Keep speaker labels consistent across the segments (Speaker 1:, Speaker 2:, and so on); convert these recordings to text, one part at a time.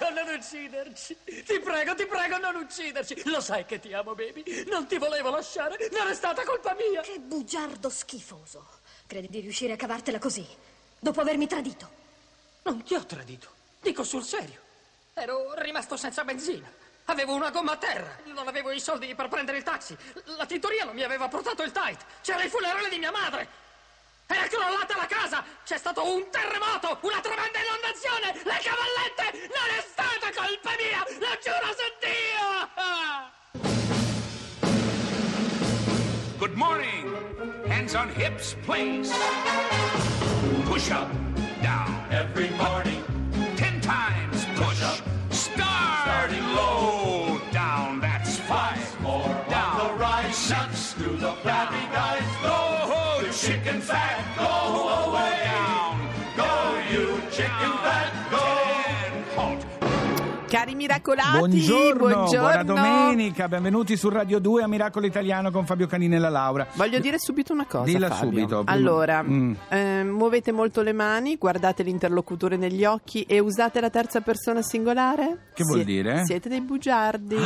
Speaker 1: prego, non ucciderci. Ti prego, ti prego, non ucciderci. Lo sai che ti amo, baby. Non ti volevo lasciare. Non è stata colpa mia.
Speaker 2: Che bugiardo schifoso. Credi di riuscire a cavartela così, dopo avermi tradito?
Speaker 1: Non ti ho tradito. Dico sul serio. Ero rimasto senza benzina. Avevo una gomma a terra. Non avevo i soldi per prendere il taxi. La tintoria non mi aveva portato il tight. C'era il funerale di mia madre. Era crollata la casa! C'è stato un terremoto! Una tremenda
Speaker 3: Hands on hips, please. Push up, down.
Speaker 4: Every morning,
Speaker 3: Ten times push.
Speaker 4: up.
Speaker 3: Starting low, down. That's five.
Speaker 4: more
Speaker 3: Down.
Speaker 4: on the rise.
Speaker 3: Six.
Speaker 4: Through the flabby guys,
Speaker 3: Go,
Speaker 4: go,
Speaker 3: ho, chicken fat.
Speaker 4: go away.
Speaker 3: Down.
Speaker 4: Go, you chicken fat,
Speaker 5: miracolati,
Speaker 6: Buongiorno,
Speaker 5: buongiorno.
Speaker 6: buona domenica, benvenuti su Radio 2 a Miracolo Italiano con Fabio Canini e la Laura.
Speaker 5: Voglio dire subito una cosa.
Speaker 6: Dilla
Speaker 5: Fabio.
Speaker 6: subito, prima-
Speaker 5: Allora,
Speaker 6: Mm.
Speaker 5: eh, muovete molto le mani, guardate l'interlocutore negli occhi e usate la terza persona singolare.
Speaker 6: Che vuol dire?
Speaker 5: Siete dei bugiardi.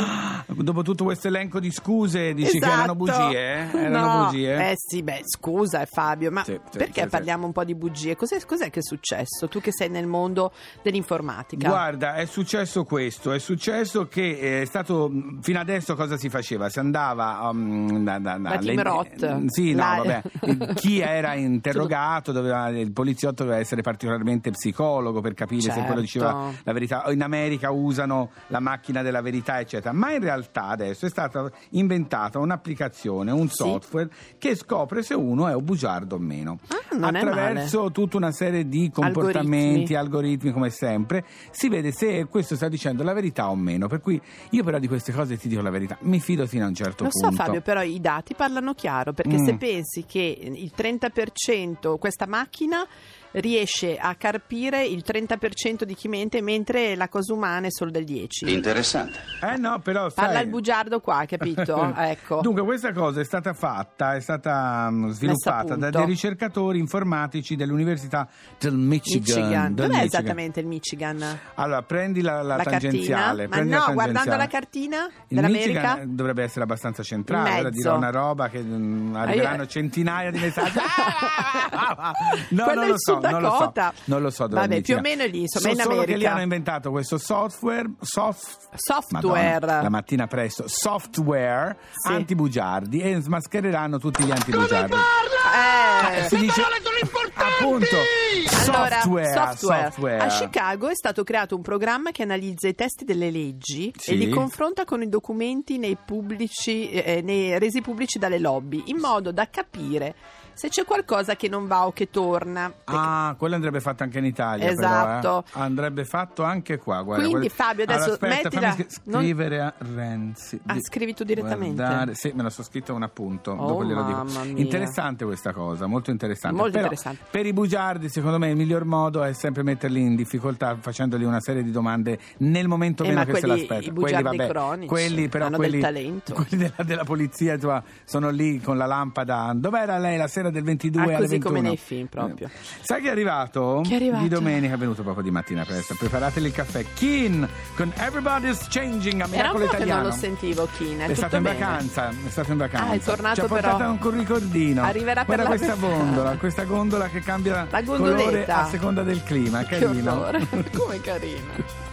Speaker 6: Dopo tutto questo elenco di scuse dici che
Speaker 5: Esatto.
Speaker 6: erano bugie? eh? Erano
Speaker 5: no.
Speaker 6: bugie?
Speaker 5: Eh sì, beh, scusa eh, Fabio, ma
Speaker 6: Sì, sì,
Speaker 5: perché
Speaker 6: sì, sì.
Speaker 5: parliamo un po' di bugie? Cos'è, cos'è che è successo? Tu che sei nel mondo dell'informatica.
Speaker 6: Guarda, è successo questo, è successo che eh, è stato mh, fino adesso cosa si faceva? Si andava um, da, da, da- le-
Speaker 5: Roth.
Speaker 6: eh, Sì, no, vabbè. Chi era interrogato, doveva, il poliziotto doveva essere particolarmente psicologo per capire se quello
Speaker 5: Certo.
Speaker 6: diceva la verità. In America usano la macchina della verità, eccetera. Ma in realtà adesso è stata inventata un'applicazione, un
Speaker 5: Sì.
Speaker 6: software che scopre se uno è o bugiardo o meno.
Speaker 5: Ah,
Speaker 6: Attraverso tutta una serie di comportamenti,
Speaker 5: Algoritmi.
Speaker 6: algoritmi come sempre, si vede se questo sta dicendo la verità o meno. Per cui io però di queste cose ti dico la verità, mi fido fino a un certo
Speaker 5: Lo so
Speaker 6: punto.
Speaker 5: Fabio, però i dati parlano chiaro, perché
Speaker 6: Mm.
Speaker 5: se pensi che il 30% questa macchina riesce a carpire il 30% di chi mente, mentre la cosa umana è solo del 10%.
Speaker 7: Interessante.
Speaker 6: Eh no, però
Speaker 5: Parla
Speaker 6: sai-
Speaker 5: il bugiardo qua, capito? ecco.
Speaker 6: Dunque, questa cosa è stata fatta, è stata mm, sviluppata da dei ricercatori informatici dell'Università del Michigan.
Speaker 5: Michigan.
Speaker 6: del
Speaker 5: Dov'è
Speaker 6: Michigan.
Speaker 5: esattamente il Michigan?
Speaker 6: Allora, prendi la, la tangenziale.
Speaker 5: Ma
Speaker 6: prendi
Speaker 5: no,
Speaker 6: la
Speaker 5: guardando
Speaker 6: tangenziale.
Speaker 5: la cartina
Speaker 6: Il
Speaker 5: dell'America?
Speaker 6: Michigan dovrebbe essere abbastanza centrale,
Speaker 5: In
Speaker 6: ora
Speaker 5: mezzo.
Speaker 6: dirò una roba che mm, arriveranno
Speaker 5: io-
Speaker 6: centinaia di messaggi. no,
Speaker 5: Quello
Speaker 6: non lo so,
Speaker 5: Sud
Speaker 6: non lo so.
Speaker 5: Dakota.
Speaker 6: Non lo so dove
Speaker 5: Vabbè, più o meno lì, insomma,
Speaker 6: So
Speaker 5: in
Speaker 6: solo che lì
Speaker 5: America.
Speaker 6: hanno inventato questo software, soft-
Speaker 5: Software.
Speaker 6: Madonna, la mattina presto, software
Speaker 5: Sì.
Speaker 6: antibugiardi e smaschereranno tutti gli antibugiardi.
Speaker 5: Eh,
Speaker 6: si dice appunto
Speaker 5: Allora,
Speaker 6: software,
Speaker 5: software.
Speaker 6: software.
Speaker 5: A Chicago è stato creato un programma che analizza i testi delle leggi
Speaker 6: Sì.
Speaker 5: e li confronta con i documenti nei pubblici, eh, nei- resi pubblici dalle lobby, in modo da capire se c'è qualcosa che non va o che torna.
Speaker 6: Ah, quello andrebbe fatto anche in Italia.
Speaker 5: Esatto.
Speaker 6: Però, eh. Andrebbe fatto anche qua. Guarda,
Speaker 5: Quindi. Fabio, adesso
Speaker 6: Allora, aspetta,
Speaker 5: mettila-
Speaker 6: fammi scri-
Speaker 5: non-
Speaker 6: scrivere a Renzi.
Speaker 5: Ah, scrivi tu direttamente?
Speaker 6: guardare- Sì, me la sono scritto un appunto.
Speaker 5: Oh,
Speaker 6: dopo glielo dico.
Speaker 5: mia.
Speaker 6: Interessante questa cosa, molto interessante.
Speaker 5: Molto
Speaker 6: Però,
Speaker 5: interessante.
Speaker 6: Per i bugiardi, secondo me, il miglior modo è sempre metterli in difficoltà facendogli una serie di domande nel momento
Speaker 5: Eh,
Speaker 6: meno che se
Speaker 5: quelli-
Speaker 6: l'aspettano.
Speaker 5: i bugiardi
Speaker 6: quelli, vabbè,
Speaker 5: cronici
Speaker 6: quelli però
Speaker 5: hanno del
Speaker 6: quelli,
Speaker 5: talento.
Speaker 6: quelli della, della polizia insomma, sono lì con la lampada. Dov'era lei la sera del 22
Speaker 5: Ah,
Speaker 6: alle
Speaker 5: così
Speaker 6: 21?
Speaker 5: come nei film, proprio.
Speaker 6: Sai chi è arrivato?
Speaker 5: Chi è arrivato?
Speaker 6: Di domenica è venuto proprio di mattina presto. Preparateli il caffè. Keen con Everybody's Changing a
Speaker 5: Era
Speaker 6: Miracolo
Speaker 5: po' che non
Speaker 6: Italiano.
Speaker 5: lo sentivo, Keen.
Speaker 6: È
Speaker 5: tutto
Speaker 6: stato in
Speaker 5: bene?
Speaker 6: vacanza, è stato in vacanza.
Speaker 5: Ah, è tornato
Speaker 6: Ci ha portato
Speaker 5: però.
Speaker 6: un ricordino.
Speaker 5: Arriverà per
Speaker 6: Guarda
Speaker 5: la-
Speaker 6: questa gondola, questa gondola che cambia colore a seconda del clima,
Speaker 5: Che
Speaker 6: carino.
Speaker 5: orrore. Come carina.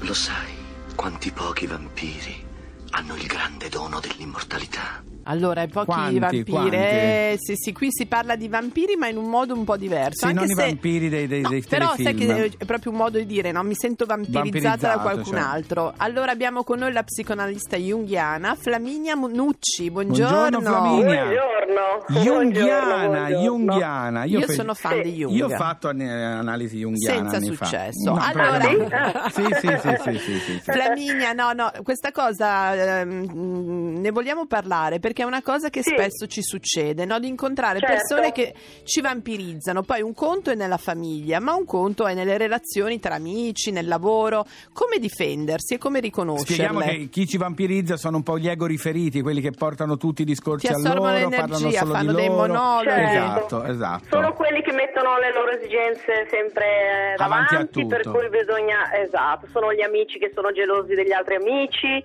Speaker 7: Lo sai quanti pochi vampiri hanno il grande dono dell'immortalità?
Speaker 5: Allora, i pochi
Speaker 6: Quanti,
Speaker 5: vampiri.
Speaker 6: quanti?
Speaker 5: Eh, sì, sì, qui si parla di vampiri, ma in un modo un po' diverso.
Speaker 6: Sì,
Speaker 5: anche
Speaker 6: non i
Speaker 5: se-
Speaker 6: vampiri dei, dei,
Speaker 5: No,
Speaker 6: dei
Speaker 5: però sai
Speaker 6: telefilm.
Speaker 5: che è proprio un modo di dire, no? Mi sento vampirizzata da qualcun
Speaker 6: cioè.
Speaker 5: altro. Allora abbiamo con noi la psicoanalista junghiana Flaminia Nucci. Buongiorno.
Speaker 6: Buongiorno Flaminia.
Speaker 8: Buongiorno.
Speaker 6: Junghiana, Junghiana.
Speaker 5: Io
Speaker 6: fe-
Speaker 5: sono fan di Jung.
Speaker 6: Io ho fatto an- analisi junghiana
Speaker 5: Senza
Speaker 6: anni fa.
Speaker 5: successo.
Speaker 6: No,
Speaker 5: Allora-
Speaker 6: Sì, sì, sì, sì, sì, sì, sì.
Speaker 5: Flaminia, no, no, questa cosa ehm, ne vogliamo parlare perché è una cosa che
Speaker 8: Sì.
Speaker 5: spesso ci succede, no? di incontrare
Speaker 8: Certo.
Speaker 5: persone che ci vampirizzano. Poi un conto è nella famiglia, ma un conto è nelle relazioni tra amici, nel lavoro. Come difendersi e come riconoscerle?
Speaker 6: Spieghiamo che chi ci vampirizza sono un po' gli ego riferiti, quelli che portano tutti i discorsi a loro, parlano solo
Speaker 5: fanno
Speaker 6: di
Speaker 5: dei
Speaker 6: loro.
Speaker 5: monologhi.
Speaker 6: Esatto, esatto.
Speaker 8: Sono quelli che mettono le loro esigenze sempre eh,
Speaker 6: Avanti a
Speaker 8: davanti, per cui bisogna, esatto, sono gli amici che sono gelosi degli altri amici,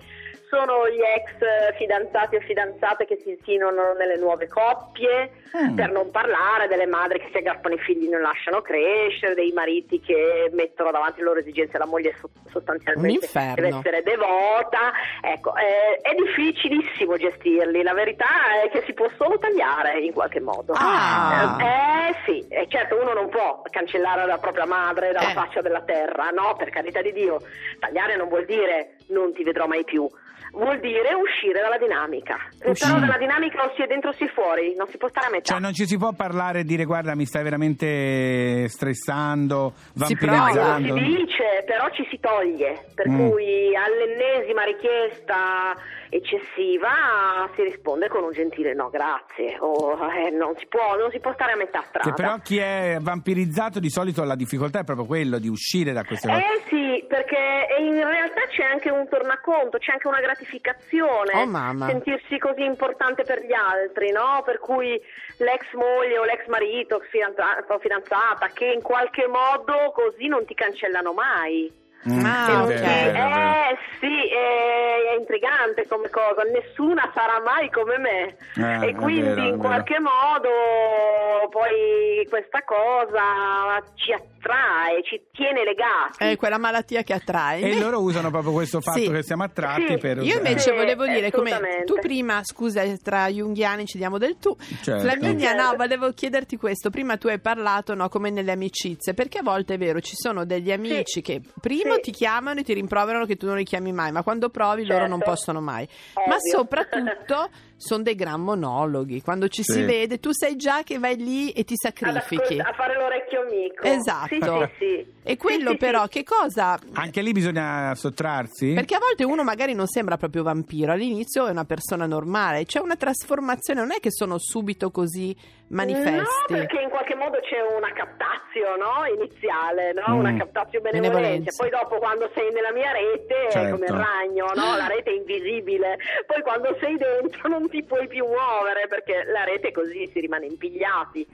Speaker 8: sono gli ex eh, fidanzati o fidanzate che si insinuano nelle nuove coppie,
Speaker 6: Mm.
Speaker 8: per non parlare delle madri che si aggrappano i figli e non lasciano crescere, dei mariti che mettono davanti le loro esigenze alla moglie so- sostanzialmente deve essere devota. Ecco, eh, è difficilissimo gestirli, la verità è che si può solo tagliare in qualche modo.
Speaker 5: Ah.
Speaker 8: Eh sì, eh, certo uno non può cancellare la propria madre dalla
Speaker 5: Eh.
Speaker 8: faccia della terra, no, per carità di Dio. Tagliare non vuol dire non ti vedrò mai più. Vuol dire uscire dalla dinamica.
Speaker 5: Uscire.
Speaker 8: Però dalla dinamica o si è dentro o si è fuori, non si può stare a metà.
Speaker 6: Cioè non ci si può parlare e dire guarda mi stai veramente stressando,
Speaker 5: Si
Speaker 8: No, non
Speaker 6: vampirizzando.
Speaker 8: si dice, però ci si toglie, per
Speaker 6: Mm.
Speaker 8: cui all'ennesima richiesta eccessiva si risponde con un gentile no grazie, o eh, non, si può, non si può stare a metà strada.
Speaker 6: Che però chi è vampirizzato di solito la difficoltà è proprio quello di uscire da queste cose.
Speaker 8: Eh sì, perché in realtà c'è anche un tornaconto, c'è anche una gratificazione.
Speaker 5: Oh, mamma.
Speaker 8: Sentirsi così importante per gli altri, no? Per cui l'ex moglie o l'ex marito fidanza- o fidanzata che in qualche modo così non ti cancellano mai.
Speaker 6: Mm,
Speaker 5: Ah,
Speaker 6: è
Speaker 5: ok.
Speaker 6: vero, è vero.
Speaker 8: Eh sì, è, è intrigante come cosa, nessuna sarà mai come me
Speaker 6: Eh,
Speaker 8: e quindi
Speaker 6: vero,
Speaker 8: in qualche modo poi questa cosa ci attrae, ci tiene legati.
Speaker 5: È quella malattia che attrae.
Speaker 6: E loro usano proprio questo fatto
Speaker 5: Sì.
Speaker 6: che siamo attratti
Speaker 8: Sì.
Speaker 6: per...
Speaker 5: Io invece
Speaker 8: Sì,
Speaker 5: volevo dire come tu prima, scusa, tra junghiani ci diamo del tu.
Speaker 6: Certo.
Speaker 5: Flaminia, no,
Speaker 8: Certo.
Speaker 5: volevo chiederti questo. Prima tu hai parlato, no, come nelle amicizie, perché a volte è vero, ci sono degli amici che prima
Speaker 8: Sì.
Speaker 5: ti chiamano e ti rimproverano che tu non li chiami mai, ma quando provi loro non
Speaker 8: Certo.
Speaker 5: possono mai. Ma
Speaker 8: Ovvio.
Speaker 5: soprattutto sono dei gran monologhi. Quando ci si
Speaker 6: Sì.
Speaker 5: vede, tu sai già che vai lì e ti sacrifichi.
Speaker 8: ascolt- a fare l'orecchio amico.
Speaker 5: Esatto.
Speaker 8: Sì, sì, sì.
Speaker 5: E quello
Speaker 8: Sì, sì,
Speaker 5: però
Speaker 8: sì.
Speaker 5: che cosa...
Speaker 6: Anche lì bisogna sottrarsi?
Speaker 5: Perché a volte uno magari non sembra proprio vampiro, all'inizio è una persona normale, c'è una trasformazione, non è che sono subito così manifesti.
Speaker 8: No, perché in qualche modo c'è una captazio no? iniziale, no?
Speaker 6: Mm.
Speaker 8: una captazio benevolente.
Speaker 5: Benevolenza.
Speaker 8: Poi dopo quando sei nella mia rete è
Speaker 6: Certo.
Speaker 8: come il ragno, no? la rete è invisibile. Poi quando sei dentro non ti puoi più muovere perché la rete così, si rimane impigliati.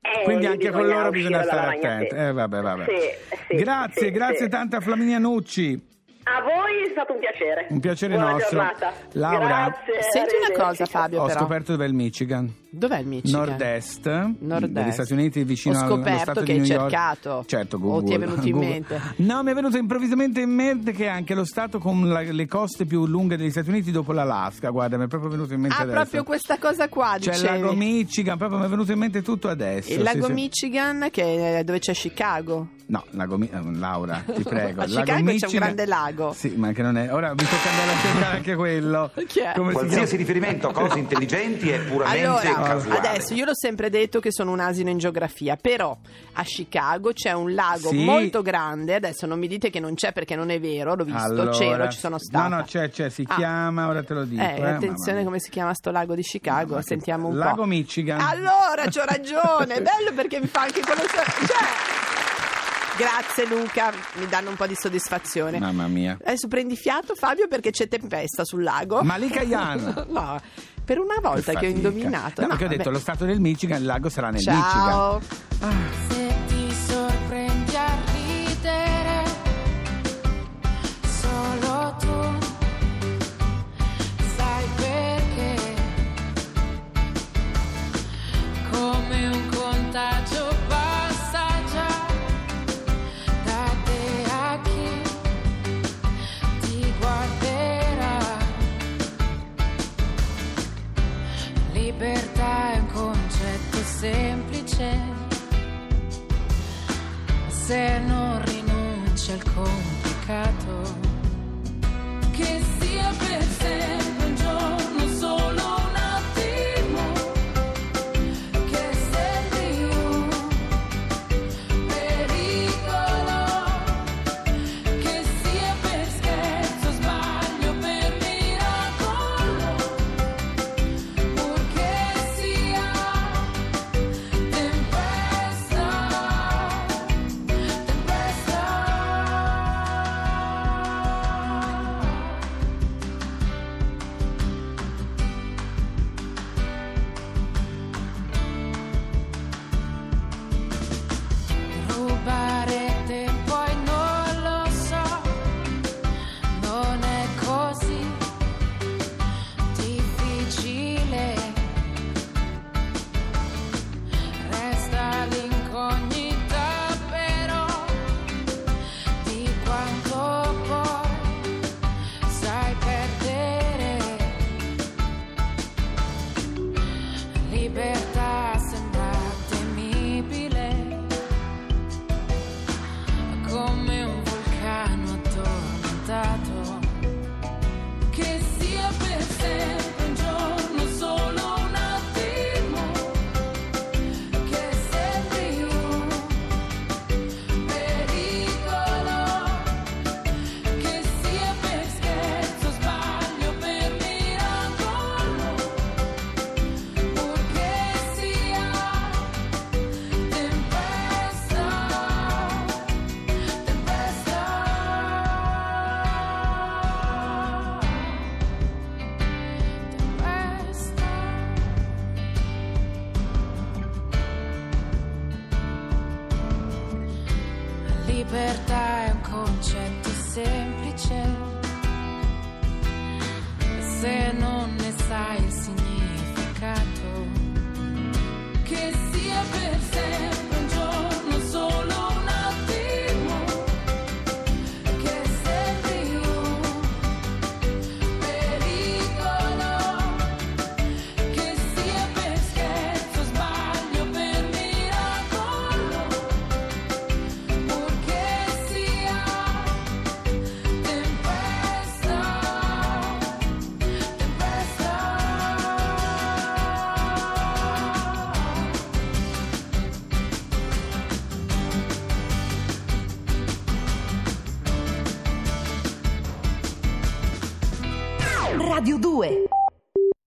Speaker 8: Eh,
Speaker 6: Quindi anche con loro bisogna stare attenti. Eh, vabbè, vabbè.
Speaker 8: Sì, sì,
Speaker 6: grazie,
Speaker 8: sì,
Speaker 6: grazie
Speaker 8: sì.
Speaker 6: tante a Flaminia Nucci.
Speaker 8: A voi è stato un piacere.
Speaker 6: Un piacere
Speaker 8: Buona
Speaker 6: nostro.
Speaker 8: giornata.
Speaker 6: Laura.
Speaker 8: Grazie.
Speaker 5: Senti una cosa Fabio
Speaker 6: Ho
Speaker 5: però,
Speaker 6: scoperto dove è il Michigan.
Speaker 5: Dov'è il Michigan?
Speaker 6: Nord-est,
Speaker 5: Nord-est.
Speaker 6: degli Stati Uniti vicino
Speaker 5: Ho
Speaker 6: allo
Speaker 5: scoperto
Speaker 6: stato
Speaker 5: che
Speaker 6: di
Speaker 5: hai
Speaker 6: New York.
Speaker 5: cercato.
Speaker 6: certo
Speaker 5: O
Speaker 6: Google,
Speaker 5: ti è venuto in mente?
Speaker 6: no mi è venuto improvvisamente in mente che è anche lo stato con la- le coste più lunghe degli Stati Uniti dopo l'Alaska guarda mi è proprio venuto in mente
Speaker 5: Ah,
Speaker 6: adesso
Speaker 5: proprio questa cosa qua,
Speaker 6: c'è il
Speaker 5: dicevi.
Speaker 6: lago Michigan proprio mi è venuto in mente tutto adesso
Speaker 5: Il
Speaker 6: sì,
Speaker 5: lago
Speaker 6: sì.
Speaker 5: Michigan, che è dove c'è Chicago.
Speaker 6: No, lago Mi- eh, Laura, ti prego.
Speaker 5: A Chicago c'è un
Speaker 6: Michigan-
Speaker 5: grande lago.
Speaker 6: Sì, ma che non è. Ora mi tocca andare a cercare anche quello.
Speaker 5: Chi è?
Speaker 6: Come si
Speaker 9: Qualsiasi riferimento a cose intelligenti è puramente
Speaker 5: Allora,
Speaker 9: casuale.
Speaker 5: adesso io l'ho sempre detto che sono un asino in geografia, però a Chicago c'è un lago
Speaker 6: Sì.
Speaker 5: molto grande. Adesso non mi dite che non c'è perché non è vero, l'ho visto,
Speaker 6: Allora,
Speaker 5: c'ero, ci sono stata.
Speaker 6: No, no, c'è, c'è, si
Speaker 5: Ah.
Speaker 6: chiama, ora te lo dico.
Speaker 5: Eh,
Speaker 6: eh,
Speaker 5: attenzione come si chiama sto lago di Chicago,
Speaker 6: che-
Speaker 5: sentiamo un
Speaker 6: Lago
Speaker 5: po'.
Speaker 6: Michigan.
Speaker 5: Allora, c'ho ragione, è bello perché mi fa anche conoscere. Cioè... Grazie Luca, mi danno un po' di soddisfazione.
Speaker 6: Mamma mia.
Speaker 5: Adesso prendi fiato Fabio perché c'è tempesta sul lago.
Speaker 6: Malika Yan.
Speaker 5: no, per una volta che ho indovinato.
Speaker 6: No,
Speaker 5: No,
Speaker 6: perché ho detto lo stato del Michigan, il lago sarà nel Michigan.
Speaker 5: Ciao.
Speaker 10: Se ti Libertà è un concetto semplice. Se non